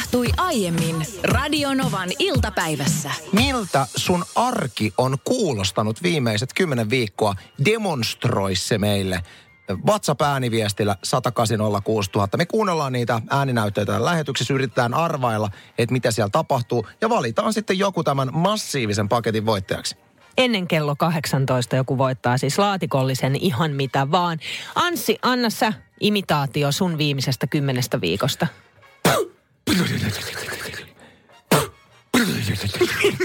tapahtui aiemmin Radionovan iltapäivässä. Miltä sun arki on kuulostanut viimeiset kymmenen viikkoa? Demonstroi se meille. WhatsApp-ääniviestillä 1806000. Me kuunnellaan niitä ääninäytteitä lähetyksessä, yritetään arvailla, että mitä siellä tapahtuu, ja valitaan sitten joku tämän massiivisen paketin voittajaksi. Ennen kello 18 joku voittaa siis laatikollisen ihan mitä vaan. Anssi, anna sä imitaatio sun viimeisestä kymmenestä viikosta.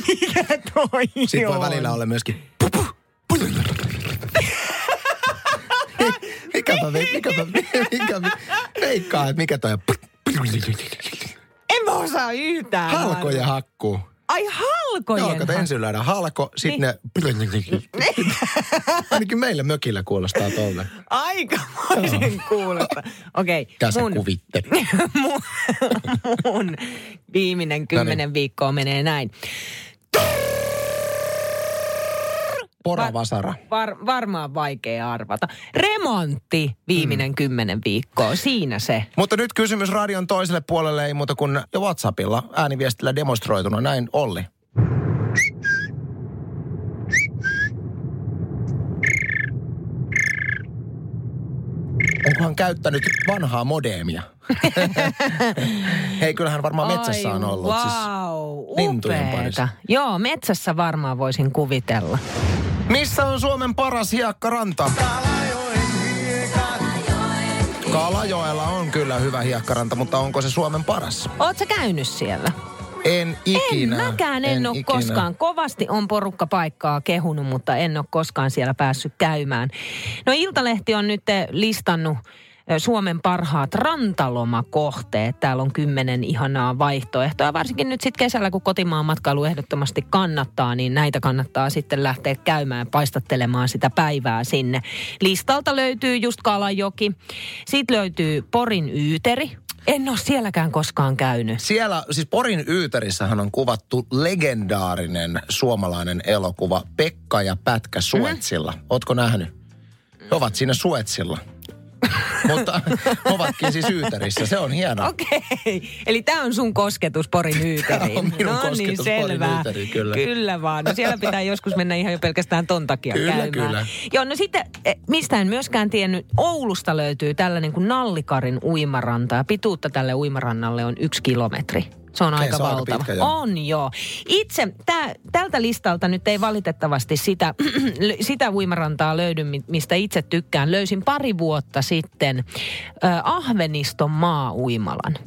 Mikä toi Sitten voi välillä olla myöskin... mikä mä, mikä mä, mikä veikkaa, että mikä toi on. En mä osaa yhtään. Halkoja hakkuu. Ai halkojen. Joo, kato ensin lyödään halko, sitten ne... Ainakin meillä mökillä kuulostaa tolle. Aikamoisen kuulosta. Okei. Okay, Mitä sä kuvittelit? mun, mun viimeinen kymmenen viikkoa menee näin. Pora vasara. Var, varmaan vaikea arvata. Remontti viimeinen mm. kymmenen viikkoa, siinä se. Mutta nyt kysymys radion toiselle puolelle ei muuta kuin jo WhatsAppilla ääniviestillä demonstroituna. Näin Olli. Onkohan käyttänyt vanhaa modeemia? Hei, kyllähän varmaan metsässä on ollut. Wow, siis lintujen parissa. Joo, metsässä varmaan voisin kuvitella. Missä on Suomen paras hiekkaranta? Kalajoella on kyllä hyvä hiekkaranta, mutta onko se Suomen paras? Oot sä käynyt siellä? En ikinä. En mäkään en, en ole ikinä. koskaan. Kovasti on porukka paikkaa kehunut, mutta en ole koskaan siellä päässyt käymään. No Iltalehti on nyt listannut Suomen parhaat rantalomakohteet. Täällä on kymmenen ihanaa vaihtoehtoa. Varsinkin nyt sitten kesällä, kun kotimaan matkailu ehdottomasti kannattaa, niin näitä kannattaa sitten lähteä käymään paistattelemaan sitä päivää sinne. Listalta löytyy just Kalajoki. Sitten löytyy Porin Yyteri. En ole sielläkään koskaan käynyt. Siellä, siis Porin Yyterissähän on kuvattu legendaarinen suomalainen elokuva Pekka ja Pätkä Suetsilla. Mm. Ootko nähnyt? He ovat siinä Suetsilla. Mutta ovatkin siis Yyterissä. Se on hienoa. Okei. Okay. Eli tämä on sun kosketus Porin Yyteriin. Tämä on minun no niin, kosketus niin, Porin selvä. Yyteriin, kyllä. Kyllä vaan. No siellä pitää joskus mennä ihan jo pelkästään ton takia Kyllä, käymään. kyllä. Joo, no sitten, eh, mistä en myöskään tiennyt, Oulusta löytyy tällainen kuin Nallikarin uimaranta. Ja pituutta tälle uimarannalle on yksi kilometri. Se on aika valtava. pitkä, on joo. Itse tää, tältä listalta nyt ei valitettavasti sitä, sitä uimarantaa löydy, mi- mistä itse tykkään. Löysin pari vuotta sitten äh, Ahveniston maa-uimalan.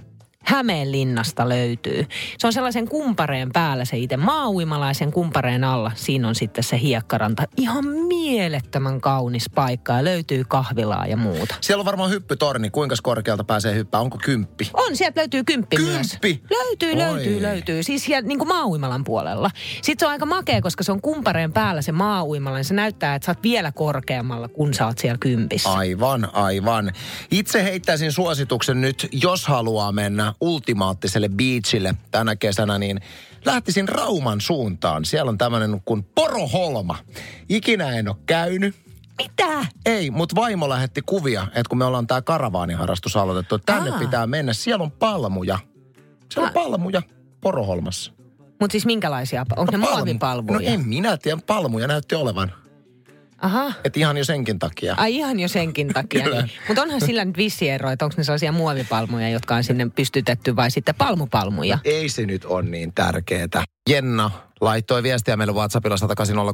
Hämeenlinnasta löytyy. Se on sellaisen kumpareen päällä se itse maa-uimala ja sen kumpareen alla. Siinä on sitten se hiekkaranta. Ihan mielettömän kaunis paikka ja löytyy kahvilaa ja muuta. Siellä on varmaan hyppytorni. Kuinka korkealta pääsee hyppää? Onko kymppi? On, sieltä löytyy kymppi, myös. Kymppi? Löytyy, Oi. löytyy, löytyy. Siis siellä niin kuin maa puolella. Sitten se on aika makea, koska se on kumpareen päällä se maa niin se näyttää, että sä oot vielä korkeammalla, kun sä oot siellä kympissä. Aivan, aivan. Itse heittäisin suosituksen nyt, jos haluaa mennä ultimaattiselle beachille tänä kesänä, niin lähtisin Rauman suuntaan. Siellä on tämmöinen kuin Poroholma. Ikinä en ole käynyt. Mitä? Ei, mutta vaimo lähetti kuvia, että kun me ollaan tämä karavaaniharrastus aloitettu, että tänne Aa. pitää mennä. Siellä on palmuja. Siellä on palmuja Poroholmassa. Mutta siis minkälaisia? Onko ne Palmu- muovipalvuja? No en minä tiedä, palmuja näytti olevan. Aha. Et ihan jo senkin takia. Ai ihan jo senkin takia. Niin. Mutta onhan sillä nyt vissi ero, että onko ne sellaisia muovipalmuja, jotka on sinne pystytetty vai sitten palmupalmuja? Ei se nyt on niin tärkeetä. Jenna laittoi viestiä meille WhatsAppilla 180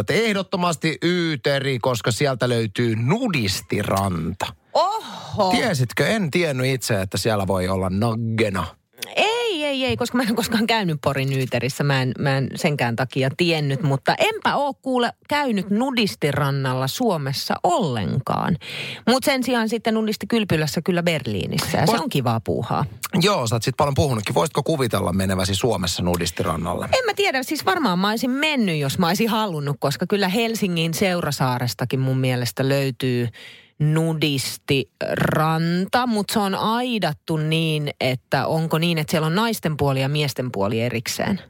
että ehdottomasti Yyteri, koska sieltä löytyy nudistiranta. Oho! Tiesitkö? En tiennyt itse, että siellä voi olla naggena. Ei, ei, ei, koska mä en ole koskaan käynyt Porin Yyterissä. Mä en, mä en senkään takia tiennyt, mutta enpä oo kuule käynyt nudistirannalla Suomessa ollenkaan. Mutta sen sijaan sitten nudistikylpylässä kyllä Berliinissä ja se Voit- on kivaa puuhaa. Joo, sä oot sit paljon puhunutkin. Voisitko kuvitella meneväsi Suomessa nudistirannalle? En mä tiedä, siis varmaan mä olisin mennyt, jos mä olisin halunnut, koska kyllä Helsingin Seurasaarestakin mun mielestä löytyy nudistiranta, mutta se on aidattu niin, että onko niin, että siellä on naisten puoli ja miesten puoli erikseen.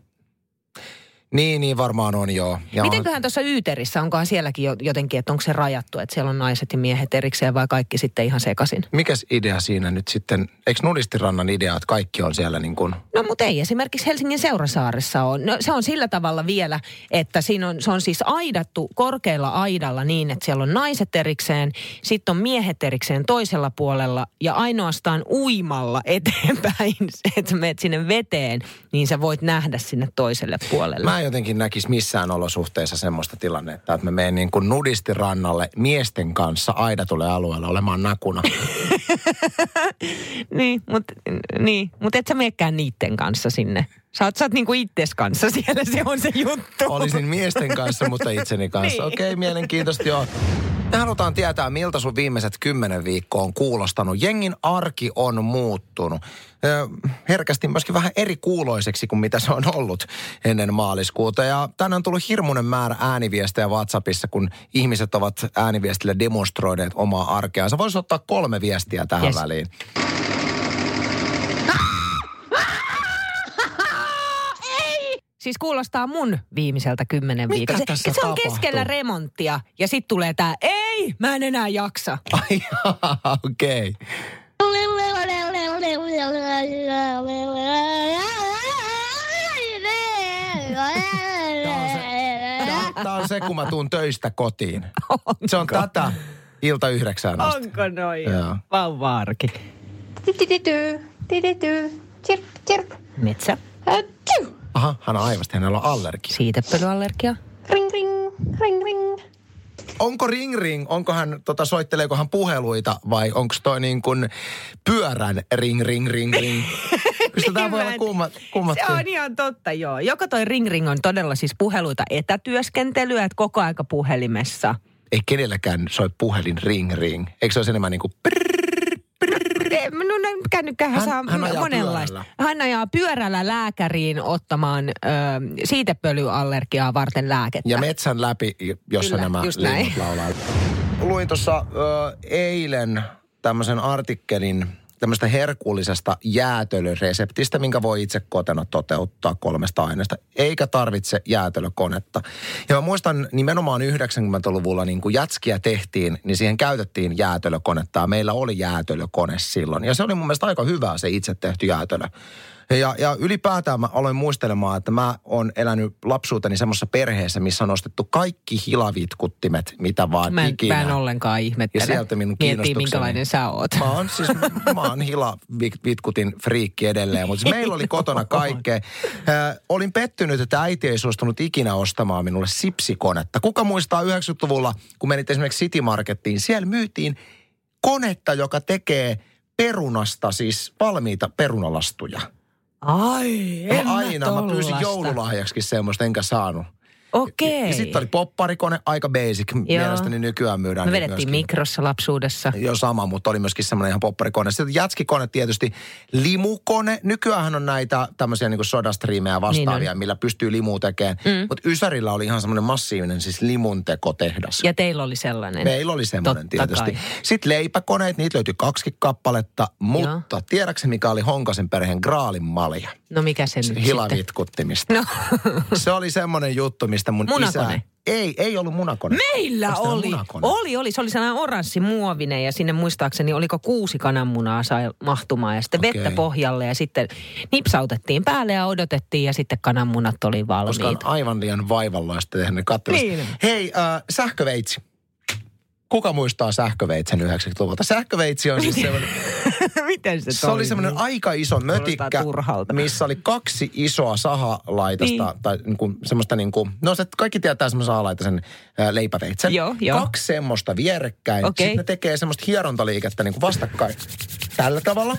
Niin, niin varmaan on joo. Ja Mitenköhän tuossa Yyterissä, onkohan sielläkin jo- jotenkin, että onko se rajattu, että siellä on naiset ja miehet erikseen vai kaikki sitten ihan sekaisin? Mikäs idea siinä nyt sitten, eikö Nudistirannan idea, että kaikki on siellä niin kuin, No mutta ei esimerkiksi Helsingin Seurasaaressa on. No, se on sillä tavalla vielä, että siinä on, se on siis aidattu korkealla aidalla niin, että siellä on naiset erikseen, sitten on miehet erikseen toisella puolella ja ainoastaan uimalla eteenpäin, että sä menet sinne veteen, niin sä voit nähdä sinne toiselle puolelle. Mä jotenkin näkisi missään olosuhteissa semmoista tilannetta, että mä menen niin kuin nudistirannalle miesten kanssa aidatulle alueelle olemaan nakuna. Niin, mutta niin, mut et sä meekään niitten kanssa sinne. Sä oot, sä oot niinku itses kanssa siellä, se on se juttu. Olisin miesten kanssa, mutta itseni kanssa. Niin. Okei, okay, mielenkiintoista joo. Me halutaan tietää, miltä sun viimeiset kymmenen viikkoa on kuulostanut. Jengin arki on muuttunut. Herkästi myöskin vähän eri kuuloiseksi kuin mitä se on ollut ennen maaliskuuta. Ja tänään on tullut hirmuinen määrä ääniviestejä WhatsAppissa, kun ihmiset ovat ääniviestillä demonstroineet omaa arkeaan. Sä voisit ottaa kolme viestiä tähän Yes. väliin. Siis kuulostaa mun viimeiseltä kymmenen viikolla. Se, se on tapahtuu? keskellä remonttia ja sitten tulee tää, ei, mä en enää jaksa. Ai okei. Okay. Tämä on se, kun mä tuun töistä kotiin. Se on tätä ilta yhdeksään asti. Onko noin? Joo. Vauva-arki. Tididy, tididy, chirp, chirp. Metsä. Atsiu. Aha, hän on aivasti, hänellä on allergia. Siitepölyallergia. Ring, ring, ring, ring. Onko ring ring, onko hän, tota, soitteleeko hän puheluita vai onko toi niin kuin pyörän ring ring ring ring? Kyllä tämä voi olla kummat, kummatkin. Se on ihan totta, joo. Joko toi ring ring on todella siis puheluita etätyöskentelyä, että koko aika puhelimessa. Ei kenelläkään soi puhelin ring ring. Eikö se olisi enemmän niin kuin Eh, No, no kännykkähän Hän- saa hän ajaa monenlaista. pyörällä. Hän ajaa pyörällä lääkäriin ottamaan ö, siitepölyallergiaa varten lääkettä. Ja metsän läpi, jossa Kyllä, nämä linnut laulaa. Luin tuossa eilen tämmöisen artikkelin tämmöistä herkullisesta jäätelöreseptistä, minkä voi itse kotona toteuttaa kolmesta aineesta, eikä tarvitse jäätelökonetta. Ja mä muistan nimenomaan 90-luvulla, niin kun jätskiä tehtiin, niin siihen käytettiin jäätelökonetta ja meillä oli jäätelökone silloin. Ja se oli mun mielestä aika hyvää se itse tehty jäätelö. Ja, ja ylipäätään mä aloin muistelemaan, että mä oon elänyt lapsuuteni semmoisessa perheessä, missä on ostettu kaikki hilavitkuttimet, mitä vaan Mä en, ikinä. mä en ollenkaan ihmettele. Ja sieltä minun Miettii, minkälainen sä oot. Mä oon siis, mä oon hila vit- vitkutin friikki edelleen, mutta siis meillä oli kotona kaikkea. Äh, olin pettynyt, että äiti ei suostunut ikinä ostamaan minulle sipsikonetta. Kuka muistaa 90-luvulla, kun menit esimerkiksi City Markettiin, siellä myytiin konetta, joka tekee perunasta siis valmiita perunalastuja. Ai, en mä aina, mä pyysin tollasta. joululahjaksi semmoista, enkä saanut. Okei. Ja sitten oli popparikone, aika basic. Mielestäni nykyään myydään Me niitä vedettiin myöskin. mikrossa lapsuudessa. Jo sama, mutta oli myöskin semmoinen ihan popparikone. Sitten jätskikone tietysti, limukone. Nykyään on näitä tämmöisiä niin sodastriimejä vastaavia, Niin niin millä pystyy limua tekemään. Mm. Mutta Ysärillä oli ihan semmoinen massiivinen siis limuntekotehdas. Ja teillä oli sellainen. Meillä oli semmoinen Totta tietysti. kai. Sitten leipäkoneet, niitä löytyi kaksi kappaletta. Mutta tiedätkö mikä oli Honkasen perheen graalin malja? No mikä se nyt sitten? Hilavitkuttimista. No, Se oli semmoinen juttu, mistä mun Munakone? isä... Ei, ei ollut munakone. meillä teillä oli. munakone? Oli, oli. Se oli sellainen oranssi muovinen ja sinne muistaakseni oliko kuusi kananmunaa sai mahtumaan ja sitten Okei. vettä pohjalle ja sitten nipsautettiin päälle ja odotettiin ja sitten kananmunat oli Koska on valmiita. aivan liian vaivalloista tehdä ne. Niin. Hei, äh, sähköveitsi. Kuka muistaa sähköveitsen 90-luvulta? Sähköveitsi on siis semmoinen, Miten se se oli semmoinen aika iso mötikkä, missä oli kaksi isoa sahalaitasta, Niin. tai niin kuin, semmoista niin kuin, no se kaikki tietää semmoisen sahalaitaisen leipäveitsen. Joo, joo. Kaksi semmoista vierekkäin. Okei. Sitten ne tekee semmoista hierontaliikettä niin kuin vastakkain tällä tavalla.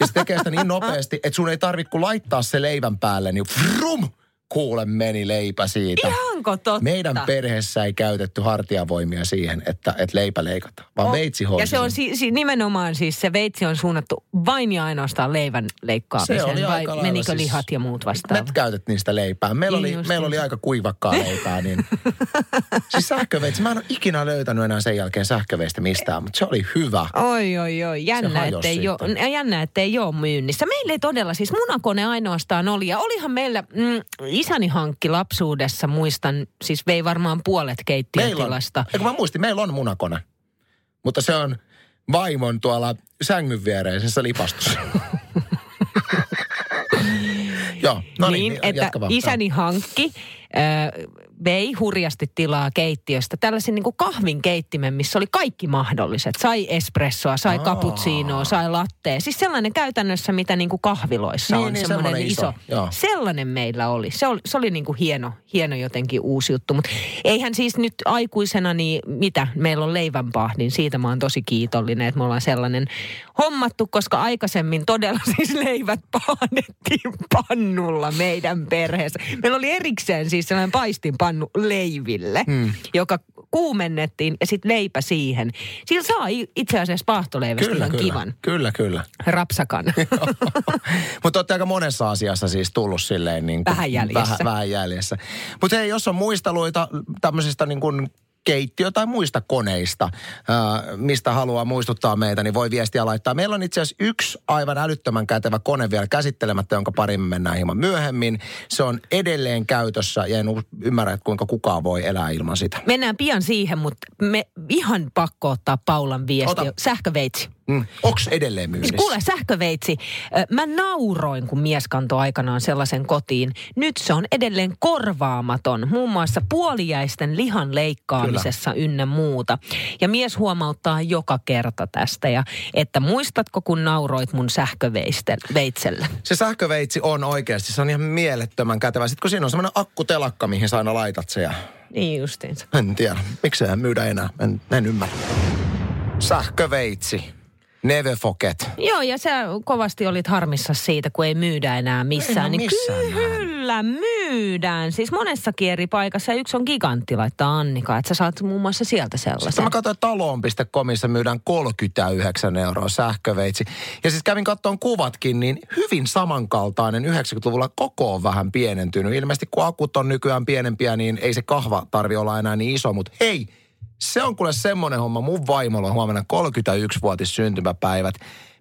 Ja se tekee sitä niin nopeasti, että sun ei tarvitse laittaa se leivän päälle, niin vrum, kuule meni leipä siitä. Ihanko totta? Meidän perheessä ei käytetty hartiavoimia siihen, että, että leipä leikataan, vaan On. veitsi hoiti Ja se on si- si- nimenomaan siis se veitsi on suunnattu vain ja ainoastaan leivän Se leikkaamiseen. oli vai menikö siis- lihat ja muut Me vastaavat? käytettiin sitä leipää. Meillä, Niin oli, meillä oli aika kuivakkaa leipää, niin... siis sähköveitsi, mä en ole ikinä löytänyt enää sen jälkeen sähköveistä mistään, mutta se oli hyvä. Oi, oi, oi. Jännä, ettei, jo, jännä, ettei ole myynnissä. Meillä ei todella, siis munakone ainoastaan oli. Ja olihan meillä mm, isäni hankki lapsuudessa, muistan, siis vei varmaan puolet Meillä on, keittiötilasta. eikö mä muistin, meillä on munakone. Mutta se on vaimon tuolla sängyn viereisessä lipastossa. Joo, no niin, niin, että jatka vaan. isäni hankki, äh, vei hurjasti tilaa keittiöstä tällaisen niin kuin kahvin keittimen, missä oli kaikki mahdolliset. Sai espressoa, sai Aa. cappuccinoa, sai lattea. Siis sellainen käytännössä, mitä niin kuin kahviloissa Niin, on, niin, semmoinen semmoinen iso. iso, joo. Sellainen meillä oli. Se oli, se oli niin kuin hieno, hieno jotenkin uusi juttu. Mutta eihän siis nyt aikuisena, niin mitä, meillä on leivänpahdin. Siitä mä oon tosi kiitollinen, että me ollaan sellainen hommattu, koska aikaisemmin todella siis leivät pahdettiin pannulla meidän perheessä. Meillä oli erikseen siis sellainen paistinpannu leiville, hmm. joka kuumennettiin ja sitten leipä siihen. Sillä saa itse asiassa paahtoleivästä Kyllä, ihan kyllä. kivan Kyllä, kyllä. rapsakan. Mutta olette aika monessa asiassa siis tullut silleen niin kuin, Vähän jäljessä. Vähän, vähän jäljessä. Mutta hei, jos on muisteluita tämmöisistä niin kuin keittiö- tai muista koneista, mistä haluaa muistuttaa meitä, niin voi viestiä laittaa. Meillä on itse asiassa yksi aivan älyttömän kätevä kone vielä käsittelemättä, jonka pariin me mennään hieman myöhemmin. Se on edelleen käytössä ja en ymmärrä, että kuinka kukaan voi elää ilman sitä. Mennään pian siihen, mutta me ihan pakko ottaa Paulan viesti. Ota. Sähköveitsi. Mm. Onks edelleen myynnissä? Kuule, sähköveitsi. Mä nauroin, kun mies kantoi aikanaan sellaisen kotiin. Nyt se on edelleen korvaamaton, muun muassa puoliäisten lihan leikkaamisessa Kyllä. ynnä muuta. Ja mies huomauttaa joka kerta tästä, ja että muistatko, kun nauroit mun sähköveitsellä? Se sähköveitsi on oikeasti, se on ihan mielettömän kätevä. Sitten kun siinä on semmoinen akkutelakka, mihin sä aina laitat se ja Niin justiinsa. en tiedä, miksei myydä enää, en, en ymmärrä. Sähköveitsi, never forget. Joo, ja sä kovasti olit harmissa siitä, kun ei myydä enää missään. Eihän niin missään kyllä myydään. Siis monessakin eri paikassa. Yksi on gigantti laittaa Annika, että sä saat muun muassa sieltä Sitten sellaisen. mä katsoin, että taloon.comissa myydään 39 euroa sähköveitsi. Ja siis kävin kattoon kuvatkin, niin hyvin samankaltainen 90-luvulla koko on vähän pienentynyt. Ilmeisesti kun akut on nykyään pienempiä, niin ei se kahva tarvi olla enää niin iso. Mutta hei, se on kuule semmoinen homma. Mun vaimolla on huomenna 31-vuotis syntymäpäivät.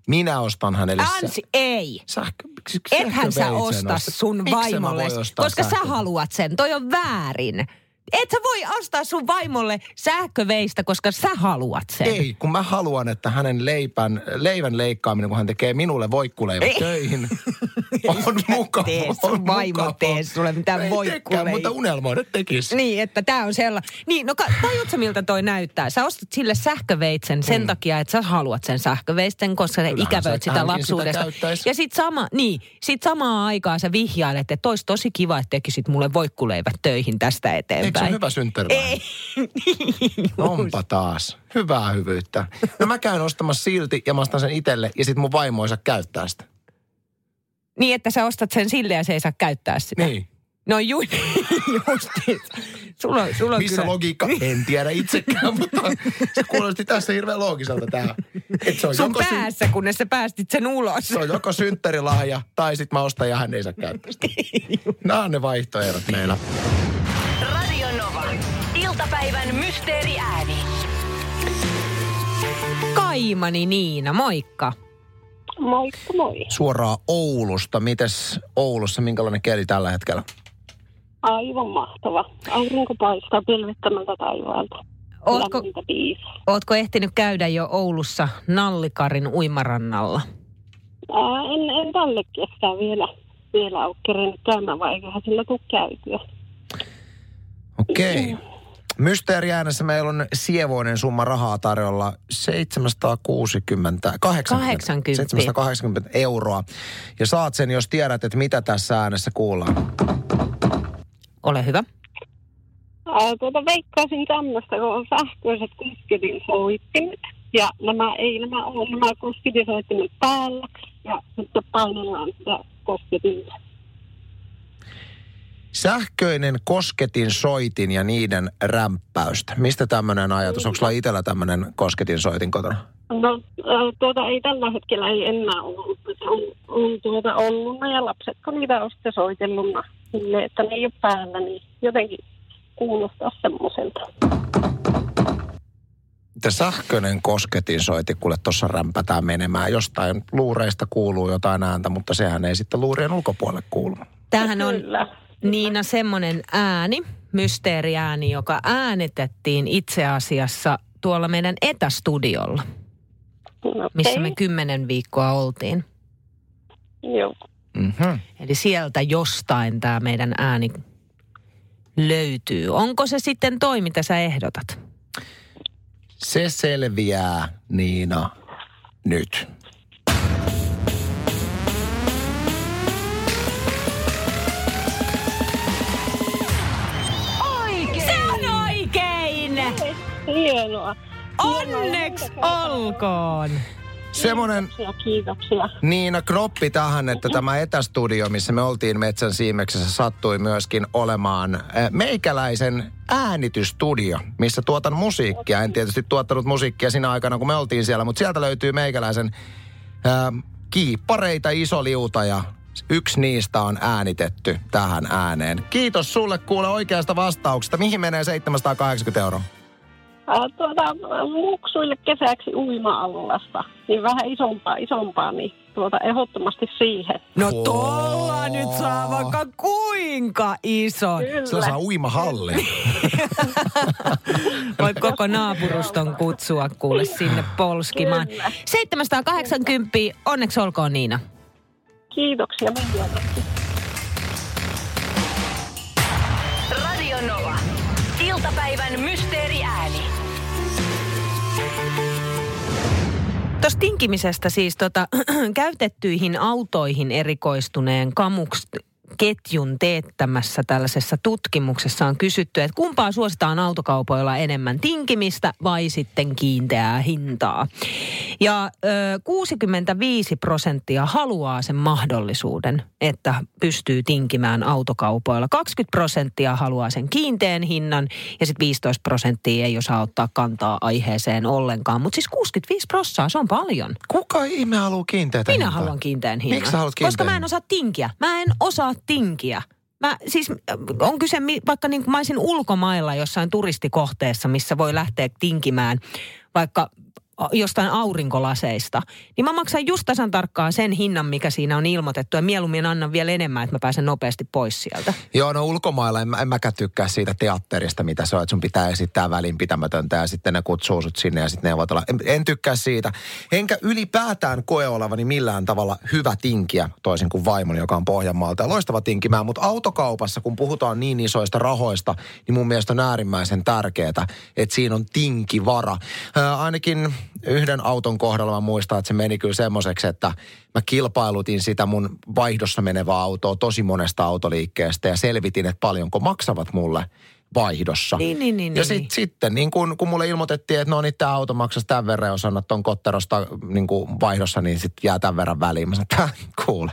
Minä ostan hänelle Ansi, ei. sähkö... Ethän sä osta sun vaimolle, koska sä sähkö- haluat sen. Toi on väärin. Et sä voi ostaa sun vaimolle sähköveistä, koska sä haluat sen. Ei, kun mä haluan, että hänen leipän, leivän leikkaaminen, kun hän tekee minulle voikkuleivät Ei. töihin, on mukava. tee, sun vaimo mukava. tee sulle mitään Ei voikkuleivää. tekään, mutta unelmoida tekisi. Niin, että tämä on sellainen. Niin, no tajutko miltä toi näyttää? Sä ostat sille sähköveitsen sen takia, että sä haluat sen sähköveisten, koska sä Mm. Kyllähän ikävöit sitä sitä lapsuudesta. käyttäis. ja sit, sama, niin, sit samaan aikaan sä vihjailet, että olisi tosi kiva, että tekisit mulle voikkuleivät töihin tästä eteenpäin. Eikö se hyvä synttärilahja? Ei, niin. Onpa taas. Hyvää hyvyyttä. No mä käyn ostamassa silti ja mä ostan sen itselle ja sit mun vaimo ei saa käyttää sitä. Niin, että sä ostat sen sille ja se ei saa käyttää sitä. Niin. No ju, justi. Sulla, sulla on Missä kyllä... logiikka? En tiedä itsekään, mutta se kuulosti tässä hirveän loogiselta tää. Et se on Sun joko päässä, kunnes sä päästit sen ulos. Se on joko synttärilahja tai sit mä ostan ja hän ei saa käyttää sitä. Nämä on ne vaihtoehdot meillä. Iltapäivän mysteeriääni. Kaimani Niina, moikka. Moikka moi. Suoraan Oulusta. Mites Oulussa, minkälainen keli tällä hetkellä? Aivan mahtava. Aurinko paistaa pilvittämältä taivaalta. Ootko, ootko ehtinyt käydä jo Oulussa Nallikarin uimarannalla? Ää, en, en tälle kestää vielä, vielä ole kerennyt käymään, vai eiköhän sillä tule käytyä. Okei. Okay. Mysteeriäänessä meillä on sievoinen summa rahaa tarjolla 760, 80, 80. 780 euroa. Ja saat sen, jos tiedät, että mitä tässä äänessä kuullaan. Ole hyvä. Ää, tuota, veikkaisin tämmöistä, kun on sähköiset kosketinsoittimet. Ja nämä ei nämä ole nämä kosketinsoittimet päällä. Ja sitten painellaan sitä kosketinta. Sähköinen kosketin soitin ja niiden rämppäystä. Mistä tämmöinen ajatus? Onko sulla itsellä tämmöinen kosketin soitin kotona? No tuota ei tällä hetkellä ei enää ollut. Se on, on tuota ollut ja lapset kun niitä on sitten soitelluna sille, että ne ei ole päällä, niin jotenkin kuulostaa semmoiselta. Että sähköinen kosketin soiti, kuule tuossa rämpätään menemään. Jostain luureista kuuluu jotain ääntä, mutta sehän ei sitten luurien ulkopuolelle kuulu. Tämähän on, Kyllä. Niina semmoinen ääni, mysteeriääni, joka äänitettiin itse asiassa tuolla meidän etästudiolla, No, missä me kymmenen viikkoa oltiin. Joo. Mhm. Eli sieltä jostain tämä meidän ääni löytyy. Onko se sitten toi, mitä sä ehdotat? Se selviää, Niina, nyt. Hienoa. Onneksi olkoon! Semmoinen Kiitoksia, kiitoksia. Niina Knoppi tähän, että tämä etästudio, missä me oltiin Metsän siimeksessä, sattui myöskin olemaan äh, meikäläisen äänitystudio, missä tuotan musiikkia. En tietysti tuottanut musiikkia siinä aikana, kun me oltiin siellä, mutta sieltä löytyy meikäläisen äh, kiippareita, iso liuta ja yksi niistä on äänitetty tähän ääneen. Kiitos sulle kuule oikeasta vastauksesta. Mihin menee 780 euroa? Tuota, muksuille kesäksi uima-allasta, niin vähän isompaa, isompaa, niin tuota, ehdottomasti siihen. No tolla nyt saa vaikka kuinka iso. Sillä Kyllä. saa uimahalli. Voit koko naapuruston kutsua kuule sinne polskimaan. Kyllä. 780, onneksi olkoon Niina. Kiitoksia miljoonasti. Radio Nova. Iltapäivän mysteeriääni. Tuosta tinkimisestä siis tota, käytettyihin autoihin erikoistuneen Kamuks ketjun teettämässä tällaisessa tutkimuksessa on kysytty, että kumpaa suositaan autokaupoilla enemmän, tinkimistä vai sitten kiinteää hintaa. Ja ö, 65 prosenttia haluaa sen mahdollisuuden, että pystyy tinkimään autokaupoilla. 20 prosenttia haluaa sen kiinteän hinnan ja sitten 15 prosenttia ei osaa ottaa kantaa aiheeseen ollenkaan. Mutta siis 65 prosenttia, se on paljon. Kuka ihme haluaa kiinteätä Minä hintaa? haluan kiinteän hinnan. Miksi haluat Koska kiinteän mä en osaa tinkiä. Mä en osaa tinkiä. Mä, siis äh, on kyse vaikka niin kuin mä olisin ulkomailla jossain turistikohteessa, missä voi lähteä tinkimään vaikka jostain aurinkolaseista, niin mä maksan just tasan tarkkaan sen hinnan, mikä siinä on ilmoitettu ja mieluummin annan vielä enemmän, että mä pääsen nopeasti pois sieltä. Joo, no ulkomailla en, en mäkään tykkää siitä teatterista, mitä se on, että sun pitää esittää välinpitämätöntä ja sitten ne kutsuu sut sinne ja sitten neuvotella. En, en tykkää siitä. Enkä ylipäätään koe olevani millään tavalla hyvä tinkiä, toisin kuin vaimoni, joka on Pohjanmaalta ja loistava tinkimään. Mutta autokaupassa, kun puhutaan niin isoista rahoista, niin mun mielestä on äärimmäisen tärkeää, että siinä on tinkivara. Ää, ainakin yhden auton kohdalla mä muistan, että se meni kyllä semmoiseksi, että mä kilpailutin sitä mun vaihdossa menevää autoa tosi monesta autoliikkeestä ja selvitin, että paljonko maksavat mulle vaihdossa. Niin, niin, niin, ja niin, sit, niin. sitten, niin kun, kun mulle ilmoitettiin, että no niin, tämä auto maksaisi tämän verran, jos annat ton kotterosta niin kuin vaihdossa, niin sitten jää tämän verran väliin. Mä sanoin, että kuule,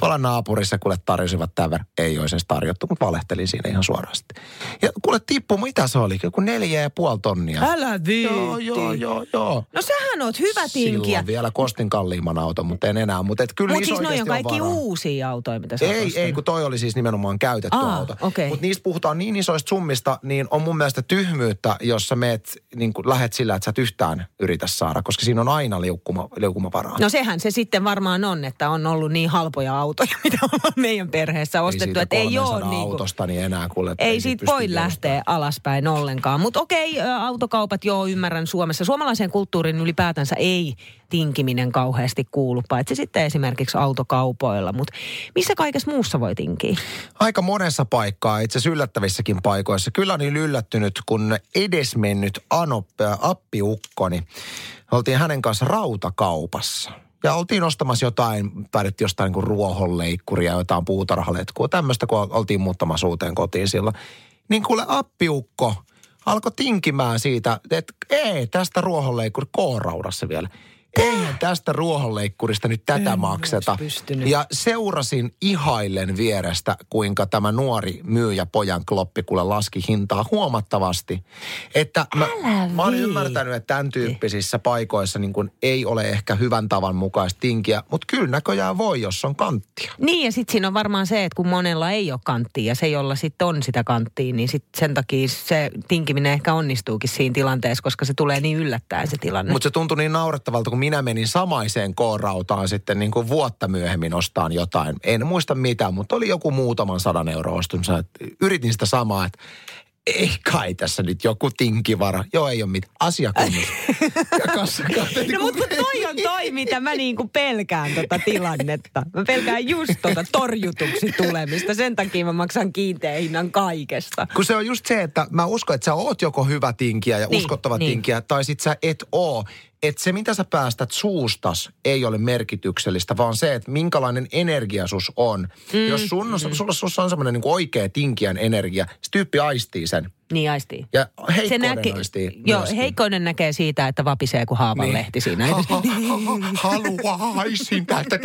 tuolla naapurissa kuule tarjosivat tämän. Ei olisi edes tarjottu, mutta valehtelin siinä ihan suoraan sitten. Ja kuule tippu, mitä se oli? Joku neljä ja puoli tonnia. Älä viitti. Joo, joo, joo, joo. No sähän oot hyvä tinkiä. Silloin vielä kostin kalliimman auton, mutta en enää. Mutta et kyllä niissä siis noi on kaikki varaa. uusia autoja, mitä sä Ei, ostanut. ei, kun toi oli siis nimenomaan käytetty Aa, auto. okei. Mutta niistä puhutaan niin isoista summista, niin on mun mielestä tyhmyyttä, jos sä meet, niin kuin lähet sillä, että sä et yhtään yritä saada, koska siinä on aina liukkuma, liukumavaraa. No sehän se sitten varmaan on, että on ollut niin halpoja autoja, mitä ollaan meidän perheessä ostettu, siitä että ei 300 ole niin autosta niin enää kuule. että ei siitä voi jostain. lähteä alaspäin ollenkaan. Mutta okei, autokaupat, joo, ymmärrän Suomessa. Suomalaiseen kulttuuriin ylipäätänsä ei tinkiminen kauheasti kuulu, paitsi sitten esimerkiksi autokaupoilla. Mutta missä kaikessa muussa voi tinkiä? Aika monessa paikkaa, itse asiassa yllättävissäkin paikoissa. Kyllä niin yllättynyt, kun edesmennyt Ano, äh, appiukkoni, oltiin hänen kanssa rautakaupassa. Ja oltiin ostamassa jotain, päädyttiin jostain niin ruohonleikkuria, jotain puutarhaletkua, tämmöistä, kun oltiin muuttamassa uuteen kotiin silloin. Niin kuule appiukko alkoi tinkimään siitä, että ei tästä ruohonleikkuri K-raudassa vielä. Eihän tästä ruohonleikkurista nyt tätä En makseta. Ja seurasin ihaillen vierestä, kuinka tämä nuori myyjä pojan kloppi kuule laski hintaa huomattavasti. Että mä, Älä mä oon viitti. ymmärtänyt, että tämän tyyppisissä paikoissa niin kun ei ole ehkä hyvän tavan mukaista tinkiä, mutta kyllä näköjään voi, jos on kanttia. Niin ja sitten siinä on varmaan se, että kun monella ei ole kanttia ja se, jolla sitten on sitä kanttia, niin sit sen takia se tinkiminen ehkä onnistuukin siinä tilanteessa, koska se tulee niin yllättäen se tilanne. Mutta se tuntui niin naurettavalta, kun minä menin samaiseen K-rautaan sitten niin kuin vuotta myöhemmin ostaan jotain. En muista mitä, mutta oli joku muutaman sadan euro ostunut. Yritin sitä samaa, että ei kai tässä nyt joku tinkivara. Joo, ei ole mitään. Asiakunnus. ja kassa, no mutta toi on toi, mitä mä niinku pelkään tota tilannetta. Mä pelkään just tota torjutuksi tulemista. Sen takia mä maksan kiinteän hinnan kaikesta. Kun se on just se, että mä uskon, että sä oot joko hyvä tinkiä ja niin, uskottava niin. tinkiä, tai sit sä et oo että se, mitä sä päästät suustas, ei ole merkityksellistä, vaan se, että minkälainen energiasus on. Mm, Jos sun, mm. sulla, sulla on semmoinen niin oikea tinkiän energia, se tyyppi aistii sen. Niin aistii. Ja heikkoinen se näkee, aistii Joo, myöskin. heikkoinen näkee siitä, että vapisee kuin haavan niin. lehti siinä. Haluaisin tästä,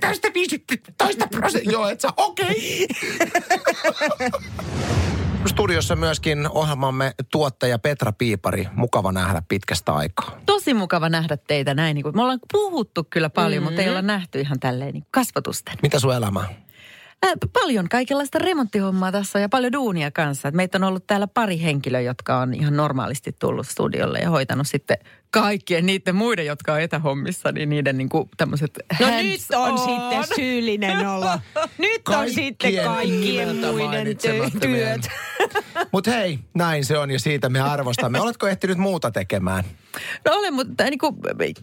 tästä 15 prosenttia. Joo, et sä, okei. Studiossa myöskin ohjelmamme tuottaja Petra Piipari. Mukava nähdä pitkästä aikaa. Tosi mukava nähdä teitä näin. Niin me ollaan puhuttu kyllä paljon, mm-hmm. mutta ei olla nähty ihan tälleen niin kasvatusten. Mitä sun elämä paljon kaikenlaista remonttihommaa tässä ja paljon duunia kanssa. Et meitä on ollut täällä pari henkilöä, jotka on ihan normaalisti tullut studiolle ja hoitanut sitten kaikkien niiden muiden, jotka on etähommissa, niin niiden niin kuin tämmöiset No nyt on, on sitten syyllinen olo. Nyt kaikkien on sitten kaikkien muiden työt. Mutta hei, näin se on ja siitä me arvostamme. Oletko ehtinyt muuta tekemään? No olen, mutta niin kuin,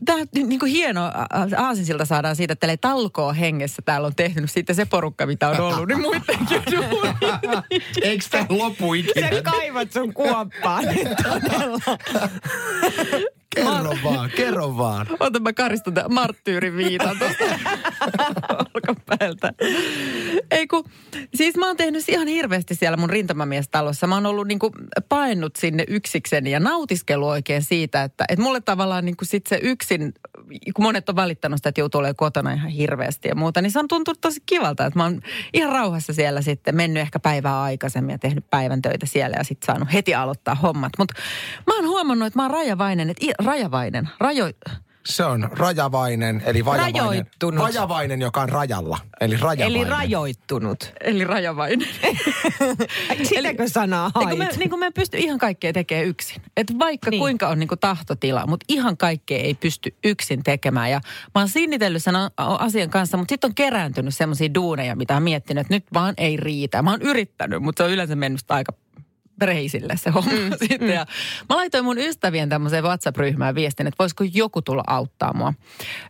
tämä niin kuin hieno aasinsilta saadaan siitä, että talkoo hengessä täällä on tehnyt sitten se porukka, mitä on ollut, niin muidenkin Eikö tämä lopu ikinä? Sä kaivat sun kuoppaan todella. Kerro Mar- vaan, kerro vaan. Ota mä karistan tämän marttyyrin viitan tuosta olkapäältä. Ei kun, siis mä oon tehnyt ihan hirveästi siellä mun rintamamiestalossa. Mä oon ollut niinku paennut sinne yksikseni ja nautiskellut oikein siitä, että et mulle tavallaan niinku sit se yksin, kun monet on valittanut sitä, että joutuu olemaan kotona ihan hirveästi ja muuta, niin se on tuntunut tosi kivalta, että mä oon ihan rauhassa siellä sitten mennyt ehkä päivää aikaisemmin ja tehnyt päivän töitä siellä ja sitten saanut heti aloittaa hommat. Mutta mä oon huomannut, että mä oon rajavainen, että rajavainen, rajo... Se on rajavainen, eli vajavainen. Rajoittunut. Vajavainen, joka on rajalla, eli rajavainen. Eli rajoittunut. Eli rajavainen. Sitäkö sanaa hait? Niin kuin, me, niin kuin me pysty ihan kaikkea tekemään yksin. Et vaikka niin. kuinka on niin kuin tahtotila, mutta ihan kaikkea ei pysty yksin tekemään. Ja mä oon sinnitellyt sen asian kanssa, mutta sitten on kerääntynyt semmoisia duuneja, mitä on miettinyt, että nyt vaan ei riitä. Mä oon yrittänyt, mutta se on yleensä mennyt aika reisille se homma mm, sitten. Mm. Ja mä laitoin mun ystävien tämmöiseen WhatsApp-ryhmään viestin, että voisiko joku tulla auttaa mua.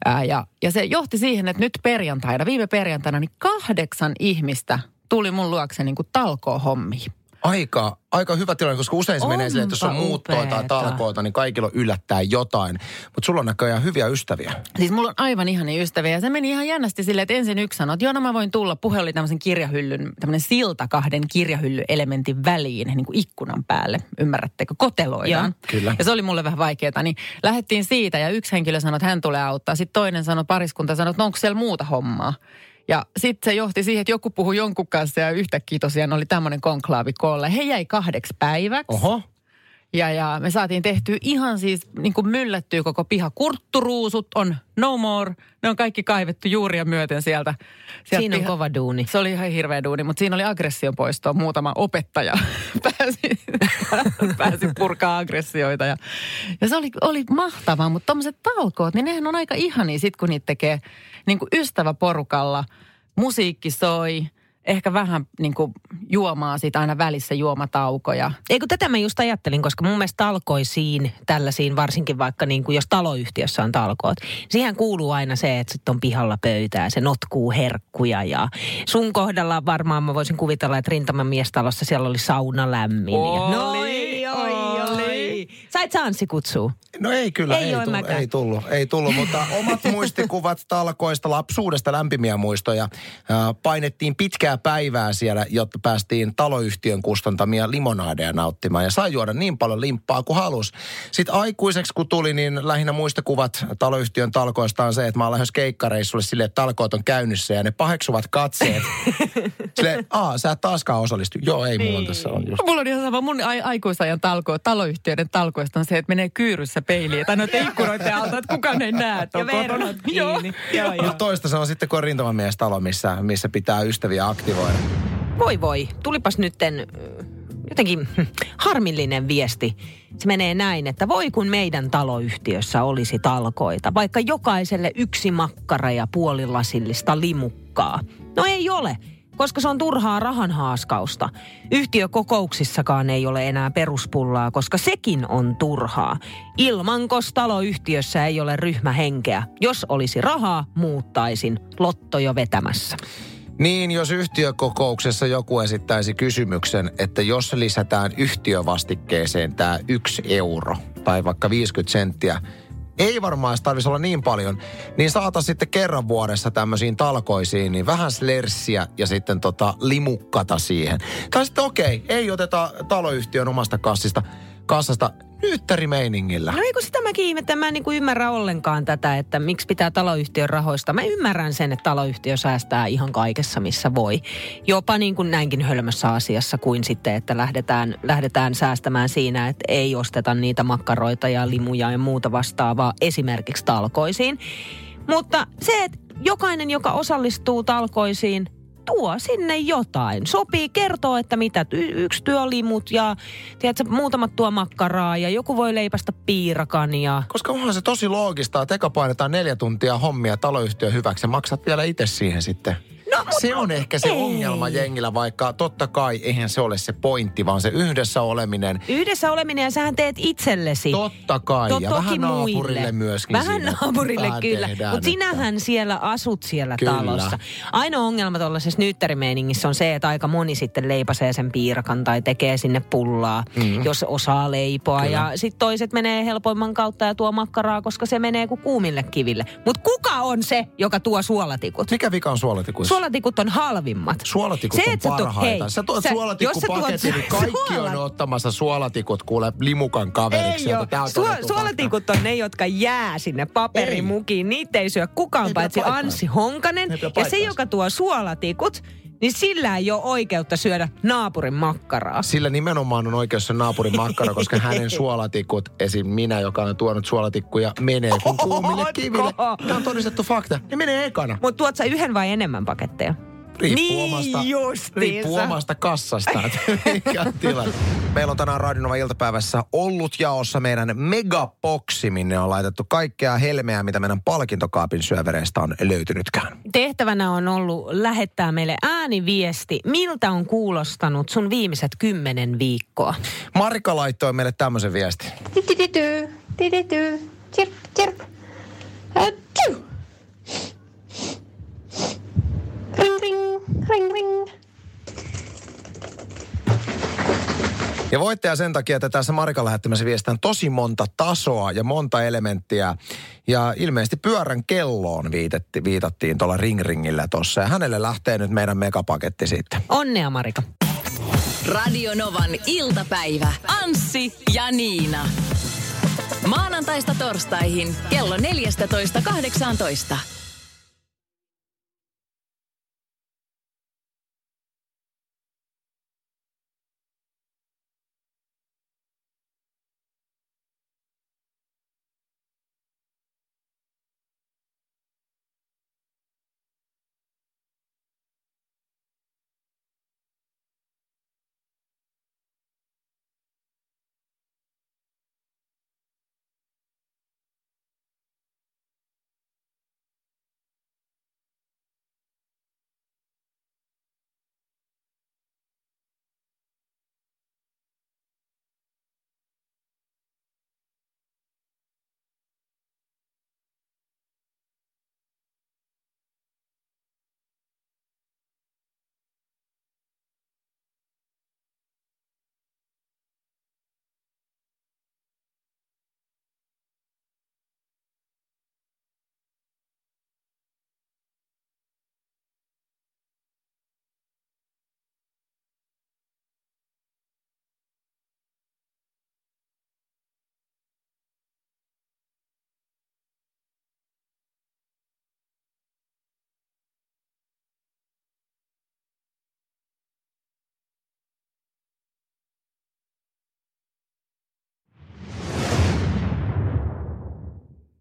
Ää, ja, ja se johti siihen, että nyt perjantaina, viime perjantaina, niin kahdeksan ihmistä tuli mun luokse niin kuin talkoo hommiin aika, aika hyvä tilanne, koska usein se menee silleen, että jos on muuttoa tai talkoita, niin kaikilla on yllättää jotain. Mutta sulla on näköjään hyviä ystäviä. Siis mulla on aivan ihania ystäviä. Ja se meni ihan jännästi silleen, että ensin yksi sanoi, että joo, no mä voin tulla. Puhe oli tämmöisen kirjahyllyn, tämmöinen silta kahden kirjahyllyelementin väliin, niin kuin ikkunan päälle. Ymmärrättekö? Koteloidaan. Ja, kyllä. Ja se oli mulle vähän vaikeaa. Niin lähdettiin siitä ja yksi henkilö sanoi, että hän tulee auttaa. Sitten toinen sanoi, pariskunta sanoi, että no onko siellä muuta hommaa. Ja sitten se johti siihen, että joku puhui jonkun kanssa ja yhtäkkiä tosiaan oli tämmöinen konklaavi koolle. He jäi kahdeksi päiväksi. Oho. Ja, ja me saatiin tehtyä ihan siis niin kuin myllättyä koko piha. Kurtturuusut on no more. Ne on kaikki kaivettu juuria myöten sieltä. sieltä siinä on piha. kova duuni. Se oli ihan hirveä duuni, mutta siinä oli aggression poistoa. Muutama opettaja pääsi, pääsi purkaa aggressioita. Ja, ja se oli, oli mahtavaa, mutta tuommoiset talkoot, niin nehän on aika ihania sit, kun niitä tekee niin kuin ystäväporukalla. Musiikki soi – ehkä vähän niin kuin juomaa siitä aina välissä juomataukoja. Eikö tätä mä just ajattelin, koska mun mielestä talkoisiin, tällaisiin, varsinkin vaikka niin kuin jos taloyhtiössä on talkoot, siihen kuuluu aina se, että sitten on pihalla pöytää, se notkuu herkkuja ja sun kohdalla varmaan mä voisin kuvitella, että rintaman miestalossa siellä oli sauna lämmin. Oli, ja... Noi, oi, oli. Sait Sanssi kutsua? No ei kyllä, ei, ei, tullut, ei tullut, ei tullut, mutta omat muistikuvat talkoista lapsuudesta lämpimiä muistoja. painettiin pitkää päivää siellä, jotta päästiin taloyhtiön kustantamia limonaadeja nauttimaan ja sai juoda niin paljon limppaa kuin halus. Sitten aikuiseksi kun tuli, niin lähinnä muistokuvat taloyhtiön talkoista on se, että mä oon lähes keikkareissulle silleen, että talkoot on käynnissä ja ne paheksuvat katseet. silleen, aa, sä et taaskaan osallistu. Joo, ei, mulla on tässä on just. Mulla on ihan sama, mun aikuisajan talko, taloyhtiöiden talkoista on se, että menee kyyryssä peiliin tai noiden ikkunoiden alta, että kukaan ei näe, että on ja kotona. Joo. joo, joo. toista se on sitten, kun on rintamamiestalo, missä, missä pitää ystäviä aktivoida. Voi voi, tulipas nytten jotenkin hm, harmillinen viesti. Se menee näin, että voi kun meidän taloyhtiössä olisi talkoita, vaikka jokaiselle yksi makkara ja puolilasillista limukkaa. No ei ole koska se on turhaa rahan haaskausta. Yhtiökokouksissakaan ei ole enää peruspullaa, koska sekin on turhaa. Ilmankos taloyhtiössä ei ole ryhmähenkeä. Jos olisi rahaa, muuttaisin. Lotto jo vetämässä. Niin, jos yhtiökokouksessa joku esittäisi kysymyksen, että jos lisätään yhtiövastikkeeseen tämä yksi euro tai vaikka 50 senttiä, ei varmaan tarvitsisi olla niin paljon, niin saata sitten kerran vuodessa tämmöisiin talkoisiin, niin vähän slerssiä ja sitten tota limukkata siihen. Tai sitten okei, okay, ei oteta taloyhtiön omasta kassista, kassasta Nyyttärimeiningillä. No ei kun sitä mäkin ihmettelen. Mä en niin kuin ymmärrä ollenkaan tätä, että miksi pitää taloyhtiön rahoista. Mä ymmärrän sen, että taloyhtiö säästää ihan kaikessa, missä voi. Jopa niin kuin näinkin hölmössä asiassa kuin sitten, että lähdetään, lähdetään säästämään siinä, että ei osteta niitä makkaroita ja limuja ja muuta vastaavaa esimerkiksi talkoisiin. Mutta se, että jokainen, joka osallistuu talkoisiin, tuo sinne jotain. Sopii kertoa, että mitä yksi työlimut ja tiedätkö, muutamat tuo makkaraa ja joku voi leipästä piirakan. Ja... Koska onhan se tosi loogista, että eka painetaan neljä tuntia hommia taloyhtiön hyväksi ja maksat vielä itse siihen sitten. No, se on ehkä se ei. ongelma jengillä, vaikka totta kai eihän se ole se pointti, vaan se yhdessä oleminen. Yhdessä oleminen ja sähän teet itsellesi. Totta kai to, ja vähän naapurille muille. myöskin. Vähän naapurille kyllä, mutta sinähän siellä asut siellä kyllä. talossa. Ainoa ongelma tuollaisessa nyyttärimeiningissä on se, että aika moni sitten leipasee sen piirakan tai tekee sinne pullaa, mm. jos osaa leipoa. Kyllä. Ja sitten toiset menee helpoimman kautta ja tuo makkaraa, koska se menee kuin kuumille kiville. Mutta kuka on se, joka tuo suolatikut? Mikä vika on suolatikut? Suolatikut on halvimmat. Suolatikut se, on parhaita. Hei, sä tuot suolatikkupaketin, niin kaikki suola... on ottamassa suolatikut kuule limukan kaveriksi. Ei Su- suolatikut on ne, jotka jää sinne paperimukiin. Niitä ei syö kukaan ei paitsi Anssi Honkanen. Ja se, joka tuo suolatikut, niin sillä ei ole oikeutta syödä naapurin makkaraa. Sillä nimenomaan on oikeus se naapurin makkara, koska hänen suolatikut, esim. minä, joka on tuonut suolatikkuja, menee kun kuumille kiville. Tämä on todistettu fakta. Ne menee ekana. Mutta tuot sä yhden vai enemmän paketteja? Riippuu, niin omasta, riippuu omasta kassasta, mikä tilanne. Meillä on tänään Radionova iltapäivässä ollut jaossa meidän megaboksi, minne on laitettu kaikkea helmeä, mitä meidän palkintokaapin syövereistä on löytynytkään. Tehtävänä on ollut lähettää meille ääniviesti, miltä on kuulostanut sun viimeiset kymmenen viikkoa. Marika laittoi meille tämmöisen viestin. Chirp, chirp. Ring, ring, ring, ring. Ja voittaja sen takia, että tässä Marika lähettämässä viestään tosi monta tasoa ja monta elementtiä. Ja ilmeisesti pyörän kelloon viitetti, viitattiin tuolla ringringillä tuossa. Ja hänelle lähtee nyt meidän megapaketti sitten. Onnea Marika. Radio Novan iltapäivä. Anssi ja Niina. Maanantaista torstaihin kello 14.18.